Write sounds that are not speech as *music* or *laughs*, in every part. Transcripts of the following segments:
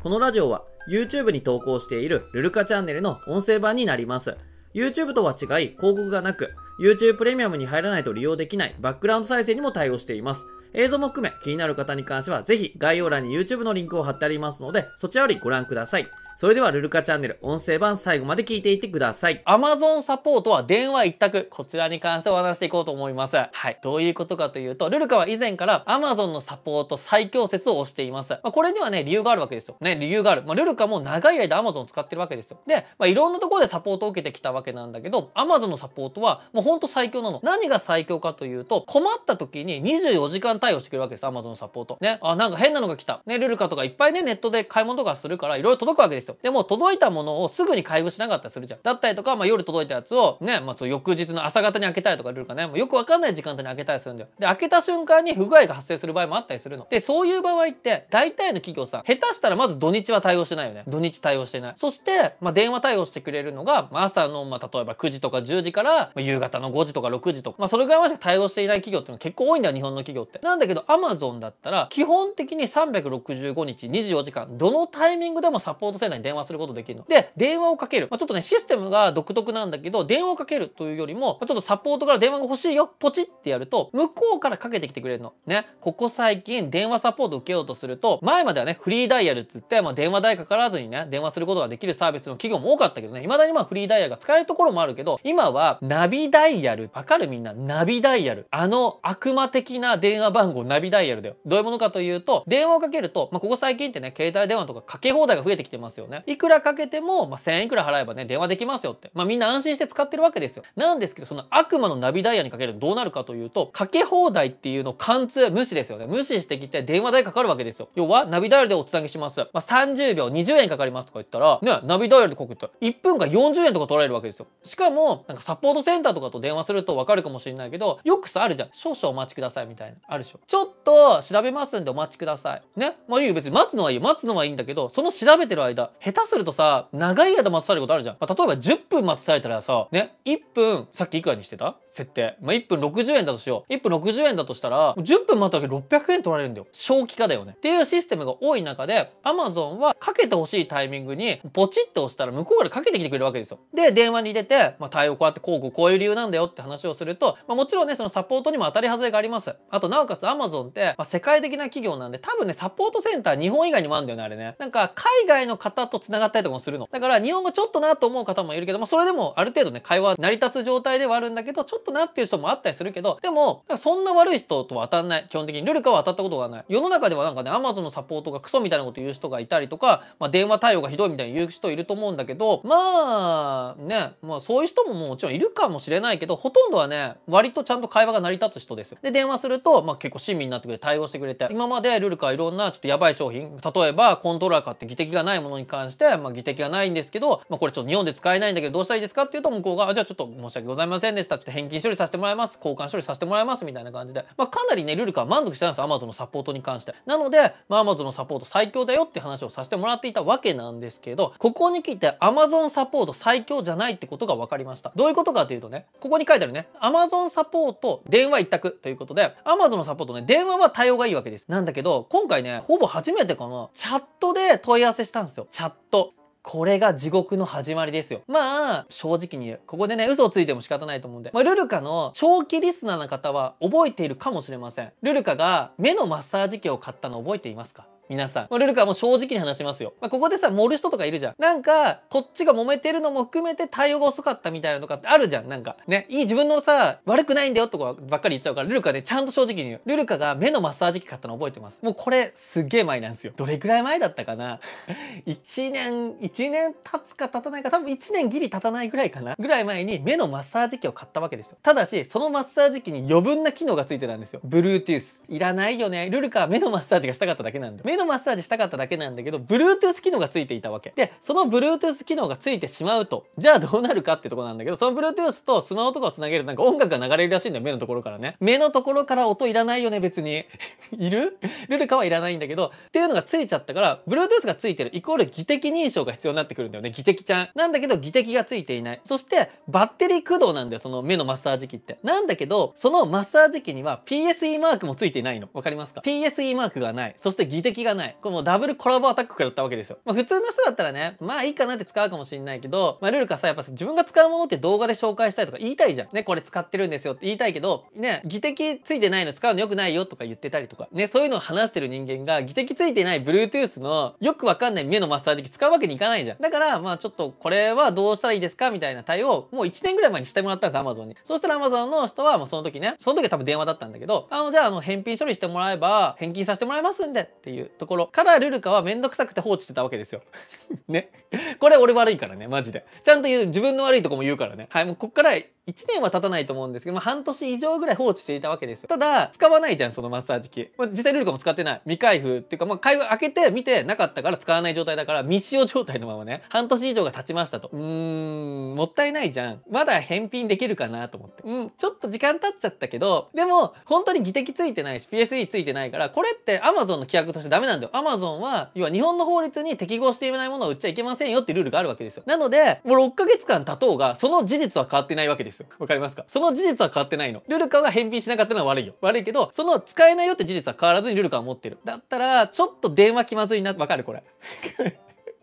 このラジオは YouTube に投稿しているルルカチャンネルの音声版になります。YouTube とは違い広告がなく、YouTube プレミアムに入らないと利用できないバックグラウンド再生にも対応しています。映像も含め気になる方に関してはぜひ概要欄に YouTube のリンクを貼ってありますので、そちらよりご覧ください。それではルルカチャンネル音声版最後まで聞いていってください。Amazon サポートは電話一択。こちらに関してお話していこうと思います。はい。どういうことかというと、ルルカは以前から Amazon のサポート最強説を推しています。まあ、これにはね、理由があるわけですよ。ね、理由がある。まあ、ルルカも長い間 Amazon を使ってるわけですよ。で、まあ、いろんなところでサポートを受けてきたわけなんだけど、Amazon のサポートはもうほんと最強なの。何が最強かというと、困った時に24時間対応してくれるわけです。Amazon のサポート。ね、あ、なんか変なのが来た。ね、ルルカとかいっぱいね、ネットで買い物とかするから、いろいろ届くわけですよ。でも、届いたものをすぐに開封しなかったりするじゃん。だったりとか、まあ、夜届いたやつをね、まあ、そう翌日の朝方に開けたりとかルールかね、もうよくわかんない時間帯に開けたりするんだよ。で、開けた瞬間に不具合が発生する場合もあったりするの。で、そういう場合って、大体の企業さん、下手したらまず土日は対応してないよね。土日対応してない。そして、まあ、電話対応してくれるのが、まあ、朝の、まあ、例えば9時とか10時から、まあ、夕方の5時とか6時とか、まあ、それぐらいまで対応していない企業っていうのは結構多いんだよ、日本の企業って。なんだけど、Amazon だったら、基本的に365日24時間、どのタイミングでもサポートセンターに電話することできるの。で、電話をかける。まあ、ちょっとね、システムが独特なんだけど、電話をかけるというよりも、まあ、ちょっとサポートから電話が欲しいよ、ポチってやると、向こうからかけてきてくれるの。ね。ここ最近、電話サポート受けようとすると、前まではね、フリーダイヤルって言って、まあ、電話代かからずにね、電話することができるサービスの企業も多かったけどね、未だにまあ、フリーダイヤルが使えるところもあるけど、今は、ナビダイヤル。わかるみんな？ナビダイヤル。あの、悪魔的な電話番号、ナビダイヤルだよ。どういうものかというと、電話をかけると、まあ、ここ最近ってね、携帯電話とかかけ放題が増えてきてますよね。いくらかけても、まあ、1000円いくら払えばね、電話できますよって。まあみんな安心して使ってるわけですよ。なんですけど、その悪魔のナビダイヤにかけるとどうなるかというと、かけ放題っていうの貫通無視ですよね。無視してきて電話代かかるわけですよ。要は、ナビダイヤルでおつなぎします。まあ30秒、20円かかりますとか言ったら、ね、ナビダイヤルでこくったら、1分間40円とか取られるわけですよ。しかも、なんかサポートセンターとかと電話するとわかるかもしれないけど、よくさ、あるじゃん。少々お待ちくださいみたいな。あるでしょ。ちょっと調べますんでお待ちください。ね。まあいいよ。別に待つのはいいよ。待つのはいいんだけど、その調べてる間、下手するとさ、長い間待たされることあるじゃん。まあ、例えば10分待たされたらさ、ね、1分、さっきいくらにしてた？設定。まあ、1分60円だとしよう。1分60円だとしたら、10分待っただけ600円取られるんだよ。正気化だよね。っていうシステムが多い中で、Amazon はかけてほしいタイミングに、ポチッと押したら向こうからかけてきてくれるわけですよ。で、電話に入れて、まあ、対応こうやってこうこうこういう理由なんだよって話をすると、まあ、もちろんね、そのサポートにも当たり外れがあります。あと、なおかつ Amazon って、まあ、世界的な企業なんで、多分ね、サポートセンター日本以外にもあるんだよね、あれね。なんか、海外の方と繋がったりとかもするの。だから、日本語ちょっとなと思う方もいるけど、まあ、それでもある程度ね、会話成り立つ状態ではあるんだけど、ちょっとなっていう人もあったりするけど、でも、そんな悪い人とは当たんない。基本的に。ルルカは当たったことがない。世の中ではなんかね、アマゾンのサポートがクソみたいなこと言う人がいたりとか、まあ、電話対応がひどいみたいに言う人いると思うんだけど、まあ、ね、まあそういう人ももちろんいるかもしれないけど、ほとんどはね、割とちゃんと会話が成り立つ人ですよ。で、電話すると、まあ結構親身になってくれて対応してくれて、今までルルカはいろんなちょっとやばい商品、例えばコントローラー買って技的がないものに関して、まあ技的がないんですけど、まあこれちょっと日本で使えないんだけどどうしたらいいですかっていうと向こうが、あ、じゃあちょっと申し訳ございませんでした。ちょっと返金処理させてもらいます。交換処理させてもらいます。みたいな感じで。まあ、かなりね、ルルカは満足してたんですよ。Amazon のサポートに関して。なので、まあ、Amazon のサポート最強だよって話をさせてもらっていたわけなんですけど、ここに来て Amazon サポート最強じゃないってことが分かりました。どういうことかというとね、ここに書いてあるね、Amazon サポート電話一択ということで、Amazon のサポートね、電話は対応がいいわけです。なんだけど、今回ね、ほぼ初めてかな、チャットで問い合わせしたんですよ。チャット。これが地獄の始まりですよ。まあ、正直に言う。ここでね、嘘をついても仕方ないと思うんで。まあ、ルルカの長期リスナーの方は覚えているかもしれません。ルルカが目のマッサージ機を買ったの覚えていますか？皆さん。まあ、ルルカも正直に話しますよ。まあ、ここでさ、盛る人とかいるじゃん。なんか、こっちが揉めてるのも含めて対応が遅かったみたいなとかってあるじゃん。なんか、ね、いい自分のさ、悪くないんだよとかばっかり言っちゃうから、ルルカね、ちゃんと正直に言う。ルルカが目のマッサージ機買ったの覚えてます。もうこれ、すっげえ前なんですよ。どれくらい前だったかな *laughs* ?1 年、1年経つか経たないか、多分1年ギリ経たないぐらいかな？ぐらい前に目のマッサージ機を買ったわけですよ。ただし、そのマッサージ機に余分な機能がついてたんですよ。Bluetooth。いらないよね。ルルカは目のマッサージがしたかっただけなんだよ。のマッサージしたかっただけなんだけど、Bluetooth 機能がついていたわけ。で、その Bluetooth 機能がついてしまうと、じゃあどうなるかってとこなんだけど、その Bluetooth とスマホとかをつなげるとなんか音楽が流れるらしいんだよ、目のところからね。目のところから音いらないよね、別に。*laughs* いる？ルルカはいらないんだけど、っていうのがついちゃったから、Bluetooth がついてるイコール技的認証が必要になってくるんだよね、技的ちゃん。なんだけど、技的がついていない。そして、バッテリー駆動なんだよ、その目のマッサージ機って。なんだけど、そのマッサージ機には PSE マークもついてないの。わかりますか ?PSE マークがない。そして技的がない。これもうダブルコラボアタック食らったわけですよ。まあ普通の人だったらね、まあいいかなって使うかもしれないけど、まあルルカさ、やっぱ自分が使うものって動画で紹介したいとか言いたいじゃん。ね、これ使ってるんですよって言いたいけど、ね、技的ついてないの使うの良くないよとか言ってたりとか、ね、そういうのを話してる人間が技的ついてない Bluetooth のよくわかんない目のマッサージ機使うわけにいかないじゃん。だから、まあちょっとこれはどうしたらいいですかみたいな対応、もう1年ぐらい前にしてもらったんです、Amazon に。そしたら Amazon の人はもうその時ね、その時は多分電話だったんだけど、あの、じゃああの、返品処理してもらえば、返金させてもらいますんでっていうところからルルカはめんどくさくて放置してたわけですよ。*laughs* ね。これ俺悪いからね、マジで。ちゃんと言う、自分の悪いとこも言うからね。はい、もうこっから1年は経たないと思うんですけど、まあ、半年以上ぐらい放置していたわけですよ。ただ、使わないじゃん、そのマッサージ機。まあ、実際ルールカも使ってない。未開封っていうか、まあ、開封開けて見てなかったから使わない状態だから、未使用状態のままね、半年以上が経ちましたと。うーん、もったいないじゃん。まだ返品できるかなと思って。うん、ちょっと時間経っちゃったけど、でも、本当に技的ついてないし、PSE ついてないから、これって Amazon の規約としてダメなんだよ。Amazon は、要は日本の法律に適合していないものを売っちゃいけませんよってルールがあるわけですよ。なので、もう6ヶ月間経とうが、その事実は変わってないわけですよ。わかりますか？その事実は変わってないの。ルルカが返品しなかったのは悪いよ。悪いけど、その使えないよって事実は変わらずにルルカは持ってる。だったら、ちょっと電話気まずいな。わかる？これ。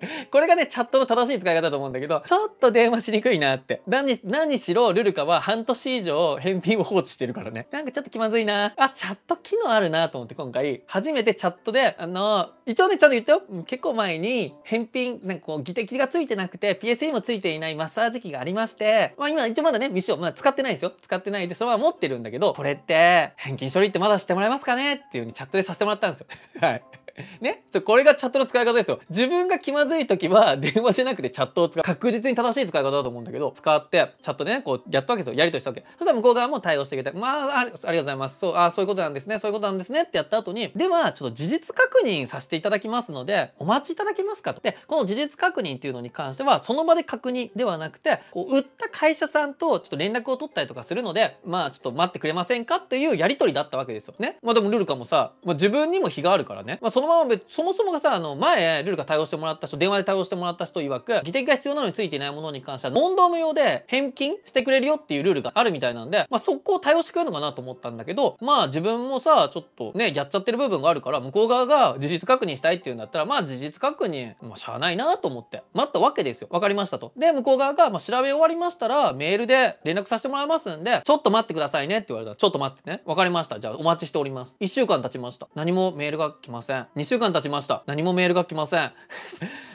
*laughs* これがね、チャットの正しい使い方だと思うんだけど、ちょっと電話しにくいなって。何、何しろ、ルルカは半年以上返品を放置してるからね。なんかちょっと気まずいな。あ、チャット機能あるなと思って今回、初めてチャットで、あの、一応ね、ちゃんと言ったよ。結構前に、返品、なんかこう、技的がついてなくて、PSE もついていないマッサージ機がありまして、まあ今、一応まだね、未使用、まあ使ってないですよ。使ってないで、そのまま持ってるんだけど、これって、返金処理ってまだしてもらえますかね？っていう風にチャットでさせてもらったんですよ。*laughs* はい。*laughs* ねこれがチャットの使い方ですよ。自分が気まずい時は *laughs* 電話じゃなくてチャットを使う。確実に正しい使い方だと思うんだけど、使ってチャットでね、こうやったわけですよ。やりとりしたわけ。そしたら向こう側も対応してくれて、まあ、ありがとうございます。そう、あそういうことなんですね。そういうことなんですねってやった後に、では、ちょっと事実確認させていただきますので、お待ちいただけますかと。で、この事実確認っていうのに関しては、その場で確認ではなくて、こう、売った会社さんとちょっと連絡を取ったりとかするので、まあ、ちょっと待ってくれませんかっていうやりとりだったわけですよね。まあでもルルカもさ、まあ、自分にも非があるからね。まあそのまま、そもそもがさ、あの、前、ルールが対応してもらった人、電話で対応してもらった人曰く、技的が必要なのについていないものに関しては、問答無用で返金してくれるよっていうルールがあるみたいなんで、まあ、そこを対応してくれるのかなと思ったんだけど、まあ、自分もさ、ちょっとね、やっちゃってる部分があるから、向こう側が事実確認したいっていうんだったら、まあ、事実確認、まあ、しゃあないなと思って、待ったわけですよ。わかりましたと。で、向こう側が、まあ、調べ終わりましたら、メールで連絡させてもらいますんで、ちょっと待ってくださいねって言われたら、ちょっと待ってね。わかりました。じゃあ、お待ちしております。1週間経ちました。何もメールが来ません。2週間経ちました。何もメールが来ません。*laughs*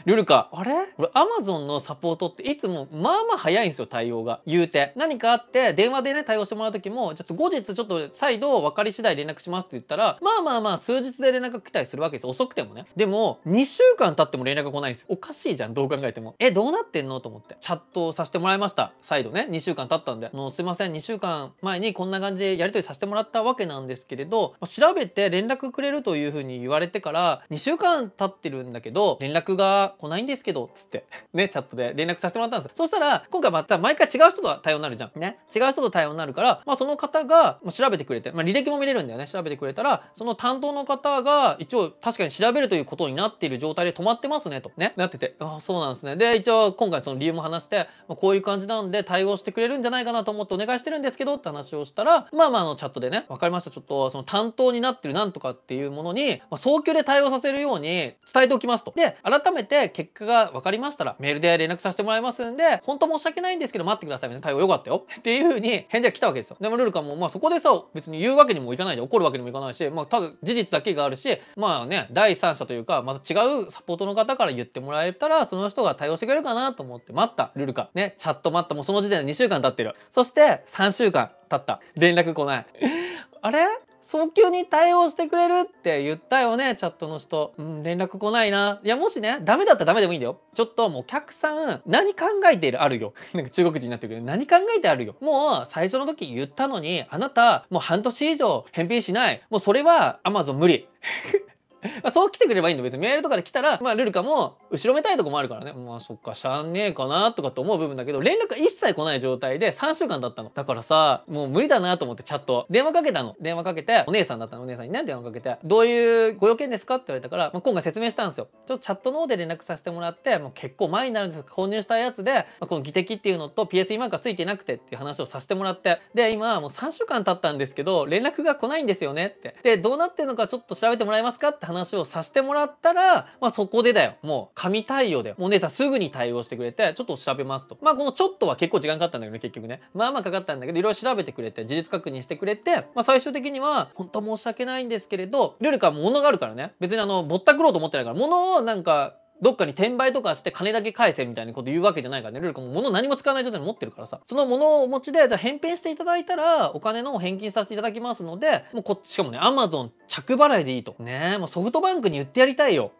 ルルカ、あれ？俺、アマゾンのサポートっていつも、まあまあ早いんですよ、対応が。言うて。何かあって、電話でね、対応してもらう時も、ちょっと後日ちょっと再度分かり次第連絡しますって言ったら、まあまあまあ、数日で連絡が来たりするわけです遅くてもね。でも、2週間経っても連絡が来ないんですよ。おかしいじゃん、どう考えても。え、どうなってんの？と思って。チャットさせてもらいました。再度ね、2週間経ったんで。あの、すいません、2週間前にこんな感じでやり取りさせてもらったわけなんですけれど、調べて連絡くれるというふうに言われてから、から2週間経ってるんだけど、連絡が来ないんですけど、つって、*laughs* ね、チャットで連絡させてもらったんですよ。そしたら、今回また毎回違う人と対応になるじゃん。ね。違う人と対応になるから、まあその方が調べてくれて、まあ履歴も見れるんだよね。調べてくれたら、その担当の方が一応確かに調べるということになっている状態で止まってますねと。ね。なってて、ああ、そうなんですね。で、一応今回その理由も話して、まあ、こういう感じなんで対応してくれるんじゃないかなと思ってお願いしてるんですけどって話をしたら、まあまああのチャットでね、わかりました。ちょっとその担当になってるなんとかっていうものに、まあ、早急でで対応させるように伝えておきますと。で、改めて結果が分かりましたら、メールで連絡させてもらいますんで、本当申し訳ないんですけど待ってくださいみたいな対応よかったよ。っていう風に返事が来たわけですよ。でもルルカも、まあそこでさ、別に言うわけにもいかないで怒るわけにもいかないし、まあただ事実だけがあるし、まあね、第三者というか、また違うサポートの方から言ってもらえたら、その人が対応してくれるかなと思って待った、ルルカ。ね、チャット待った、もうその時点で2週間経ってる。そして3週間経った。連絡来ない。*laughs* あれ？早急に対応してくれるって言ったよね、チャットの人。うん、連絡来ないな。いや、もしね、ダメだったらダメでもいいんだよ。ちょっともうお客さん、何考えている？あるよ。*laughs* なんか中国人になってるけど、何考えてあるよ。もう最初の時言ったのに、あなた、もう半年以上返品しない。もうそれは Amazon 無理。*laughs* まあ、そう来てくればいいんだ別にメールとかで来たら、まあ、ルルカも後ろめたいとこもあるからね。まあそっかしゃあねえかなとかって思う部分だけど連絡が一切来ない状態で3週間だったの。だからさもう無理だなと思ってチャット電話かけたの。電話かけてお姉さんだったの。お姉さんにね電話かけてどういうご用件ですかって言われたから、まあ、今回説明したんですよ。ちょっとチャットの方で連絡させてもらってもう結構前になるんです購入したやつで、まあ、この技的っていうのと PSE マークがついてなくてっていう話をさせてもらって。で今もう3週間経ったんですけど連絡が来ないんですよねって。でどうなってるのかちょっと調べてもらえますかって話をさせてもらったら、まあそこでだよ。もう神対応だよ。もうお姉さんすぐに対応してくれて、ちょっと調べますと。まあこのちょっとは結構時間かかったんだけどね、結局ね。まあまあかかったんだけど、いろいろ調べてくれて、事実確認してくれて、まあ最終的には、本当申し訳ないんですけれど、ルルカは物があるからね。別にあの、ぼったくろうと思ってないから、物をなんか、どっかに転売とかして金だけ返せみたいなこと言うわけじゃないからね。ルルカも物何も使わない状態で持ってるからさ。その物をお持ちで、じゃ返品していただいたら、お金の返金させていただきますので、もうこっち、しかもね、アマゾン着払いでいいと。ねえもうソフトバンクに言ってやりたいよ。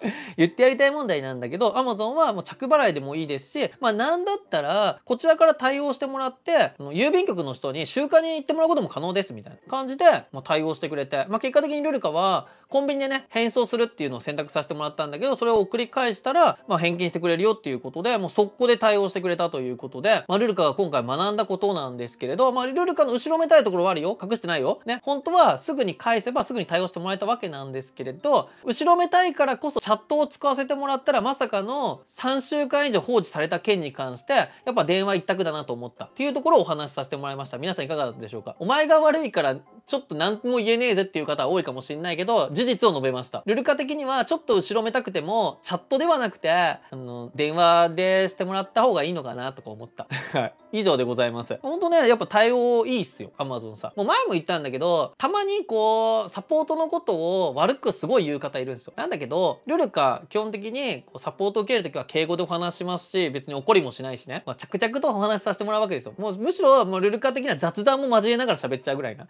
*laughs* 言ってやりたい問題なんだけど、Amazon はもう着払いでもいいですし、まあなんだったら、こちらから対応してもらって、郵便局の人に集荷に行ってもらうことも可能ですみたいな感じで、まあ、対応してくれて、まあ結果的にルルカは、コンビニでね、返送するっていうのを選択させてもらったんだけど、それを送り返したら、まあ返金してくれるよっていうことで、もう速攻で対応してくれたということで、まあルルカが今回学んだことなんですけれど、まあルルカの後ろめたいところはあるよ。隠してないよ。ね、本当はすぐに返せばすぐに対応してもらえたわけなんですけれど、後ろめたいからこそチャットを使わせてもらったらまさかの3週間以上放置された件に関してやっぱ電話一択だなと思ったっていうところをお話しさせてもらいました皆さんいかがだったでしょうか？お前が悪いからちょっと何も言えねえぜっていう方は多いかもしれないけど事実を述べました。ルルカ的にはちょっと後ろめたくてもチャットではなくてあの電話でしてもらった方がいいのかなとか思った。はい。以上でございます。本当ねやっぱ対応いいっすよアマゾンさん。もう前も言ったんだけどたまにこうサポートのことを悪くすごい言う方いるんですよ。なんだけどルルカ基本的にこうサポートを受けるときは敬語でお話しますし別に怒りもしないしね、まあ、着々とお話しさせてもらうわけですよ。もうむしろもうルルカ的には雑談も交えながら喋っちゃうぐらいな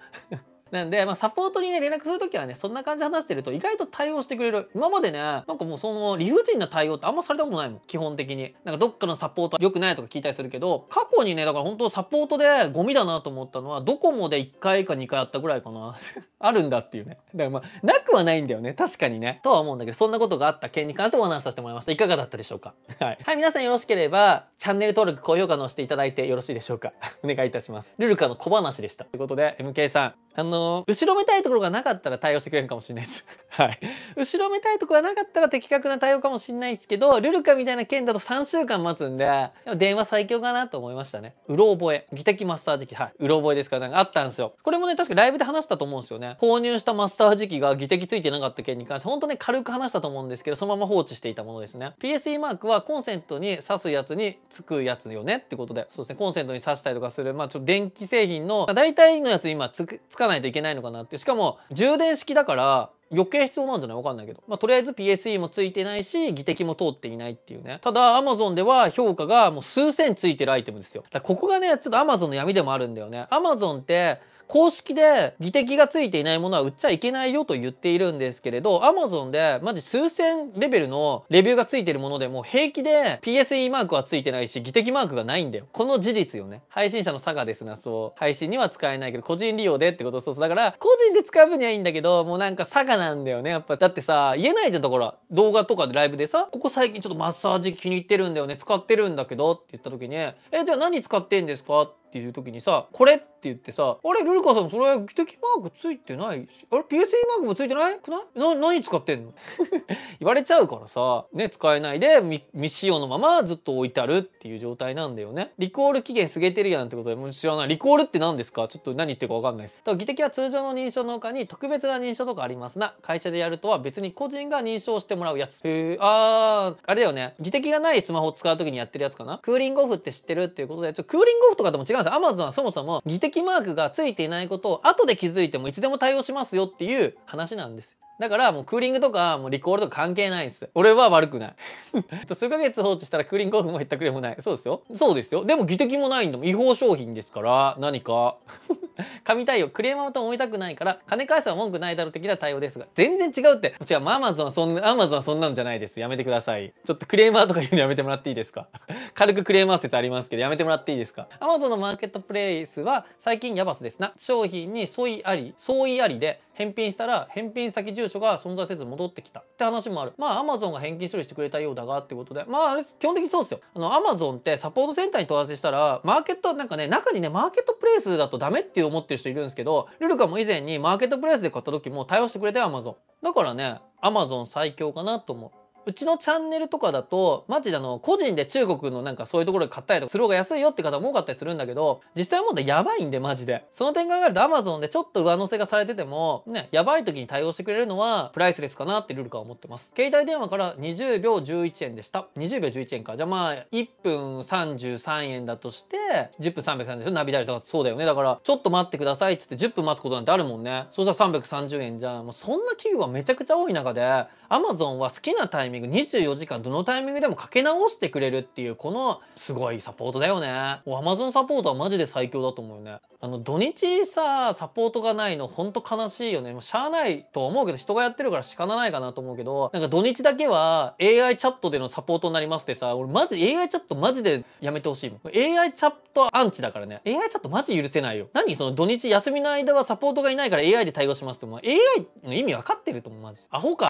なんで、まあ、サポートにね、連絡するときはね、そんな感じで話してると意外と対応してくれる。今までね、なんかもうその理不尽な対応ってあんまされたことないもん、基本的に。なんかどっかのサポート良くないとか聞いたりするけど、過去にね、だから本当サポートでゴミだなと思ったのは、ドコモで1回か2回あったぐらいかな。*laughs* あるんだっていうね。だからまあ、なくはないんだよね。確かにね。とは思うんだけど、そんなことがあった件に関してお話しさせてもらいました。いかがだったでしょうか？はい。はい、皆さんよろしければ、チャンネル登録、高評価のしていただいてよろしいでしょうか？*laughs* お願いいたします。ルルカの小話でした。ということで、MK さん、あの後ろめたいところがなかったら対応してくれるかもしれないです。*laughs* はい。後ろめたいところがなかったら的確な対応かもしれないですけど、ルルカみたいな件だと3週間待つんで、電話最強かなと思いましたね。うろ覚え。技的マッサージ機。はい。うろ覚えですからなんかあったんですよ。これもね、確かライブで話したと思うんですよね。購入したマッサージ機が技的ついてなかった件に関して、本当ね、軽く話したと思うんですけど、そのまま放置していたものですね。PSE マークはコンセントに挿すやつにつくやつよねってことで、そうですね、コンセントに挿したりとかする、まあちょっと電気製品の、まあ、大体のやつ今つかないといけないのかなってしかも充電式だから余計必要なんじゃない？わかんないけど。まあ、とりあえず PSE もついてないし、技的も通っていないっていうね。ただ、Amazon では評価がもう数千ついてるアイテムですよ。だここがね、ちょっと Amazon の闇でもあるんだよね。Amazon って、公式で技的がついていないものは売っちゃいけないよと言っているんですけれど、Amazon でマジ数千レベルのレビューがついてるものでも平気で PSE マークはついてないし、技的マークがないんだよ。この事実よね。配信者の差がですな、そう。配信には使えないけど、個人利用でってことそうそう。だから、個人で使う分にはいいんだけど、もうなんか差がなんだよね。やっぱ、だってさ、言えないじゃん、だから。動画とかでライブでさ、ここ最近ちょっとマッサージ気に入ってるんだよね。使ってるんだけどって言った時に、え、じゃあ何使ってんですかっていう時にさ、これって言ってさ、あれ、ルルカさんそれ、技的マークついてないし、あれ、PSE マークもついてない？くない？な、何使ってんの？*laughs* 言われちゃうからさ、ね、使えないで未使用のままずっと置いてあるっていう状態なんだよね。リコール期限過ぎてるやんってことでもう知らない。リコールって何ですか？ちょっと何言ってるかわかんないです。だから技的は通常の認証の他に特別な認証とかありますな。会社でやるとは別に個人が認証してもらうやつ。へえ、あー、あれだよね。技的がないスマホを使う時にやってるやつかな？クーリングオフって知ってる？っていうことで、ちょクーリングオフとかでも違うんですよ。Amazon はそもそも技的マークがついていないことを後で気づいてもいつでも対応しますよっていう話なんですだからもうクーリングとかもうリコールとか関係ないんです。俺は悪くない。*laughs* 数ヶ月放置したらクーリングオフも減ったくれもない。そうですよ。そうですよ。でも技的もないんだもん。違法商品ですから、何か。*laughs* 神対応、クレーマーと思いたくないから、金返せは文句ないだろう的な対応ですが、全然違うって。違う、アマゾンはそんな、アマゾンはそんなんじゃないです。やめてください。ちょっとクレーマーとか言うのやめてもらっていいですか？*laughs* 軽くクレーマー説ありますけど、やめてもらっていいですか？アマゾンのマーケットプレイスは最近ヤバスですな。商品に相違あり、相違ありで、返品したら返品先住所が存在せず戻ってきた。って話もある。まあ Amazon が返金処理してくれたようだがってことで。まああれ基本的にそうですよ。あの Amazon ってサポートセンターに問い合わせしたらマーケットなんかね中にねマーケットプレイスだとダメって思ってる人いるんですけどルルカも以前にマーケットプレイスで買った時も対応してくれたよ Amazon だからね Amazon 最強かなと思う。うちのチャンネルとかだと、マジであの、個人で中国のなんかそういうところで買ったりとかする方が安いよって方も多かったりするんだけど、実際はもうね、やばいんで、マジで。その点考えると Amazon でちょっと上乗せがされてても、ね、やばい時に対応してくれるのはプライスレスかなってルールカは思ってます。携帯電話から20秒11円でした。20秒11円か。じゃあまあ、1分33円だとして、10分330円でしょ？ナビダイとかそうだよね。だから、ちょっと待ってくださいっつって10分待つことなんてあるもんね。そしたら330円じゃん。もうそんな企業がめちゃくちゃ多い中で、Amazon は好きなタイミング24時間どのタイミングでもかけ直してくれるっていう、このすごいサポートだよね。もう Amazon サポートはマジで最強だと思うよね。あの、土日さ、サポートがないのほんと悲しいよね。もうしゃあないとは思うけど、人がやってるから仕方ないかなと思うけど、なんか土日だけは AI チャットでのサポートになりますってさ、俺マジ AI チャットマジでやめてほしいもん。AI チャットアンチだからね。AI チャットマジ許せないよ。何その土日休みの間はサポートがいないから AI で対応しますって、もう AI の意味分かってると思う、マジ。アホか。